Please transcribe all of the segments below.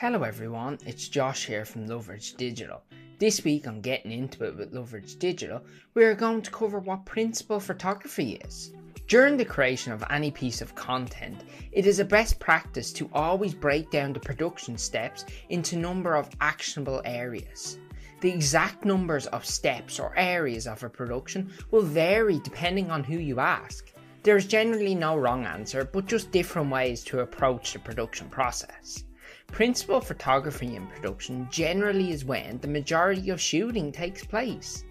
Hello everyone, it's Josh here from Loveridge Digital. This week on Getting Into It with Loveridge Digital, we are going to cover what principal photography is. During the creation of any piece of content, it is a best practice to always break down the production steps into number of actionable areas. The exact numbers of steps or areas of a production will vary depending on who you ask. There is generally no wrong answer, but just different ways to approach the production process. Principal photography in production generally is when the majority of shooting takes place.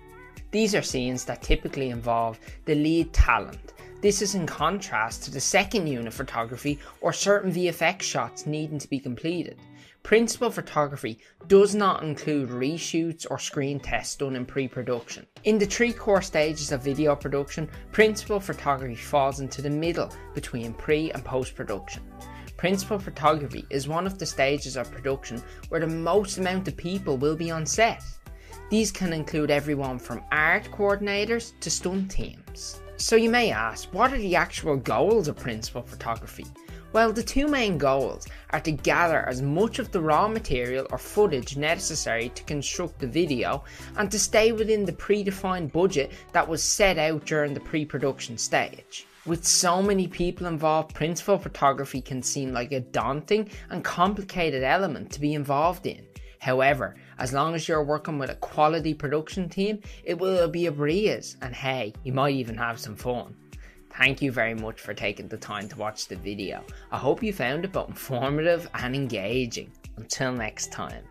These are scenes that typically involve the lead talent. This is in contrast to the second unit photography or certain VFX shots needing to be completed. Principal photography does not include reshoots or screen tests done in pre production. In the three core stages of video production, principal photography falls into the middle between pre and post production. Principal photography is one of the stages of production where the most amount of people will be on set. These can include everyone from art coordinators to stunt teams. So you may ask, what are the actual goals of principal photography? Well, the two main goals are to gather as much of the raw material or footage necessary to construct the video and to stay within the predefined budget that was set out during the pre production stage. With so many people involved, principal photography can seem like a daunting and complicated element to be involved in. However, as long as you're working with a quality production team, it will be a breeze, and hey, you might even have some fun. Thank you very much for taking the time to watch the video. I hope you found it both informative and engaging. Until next time.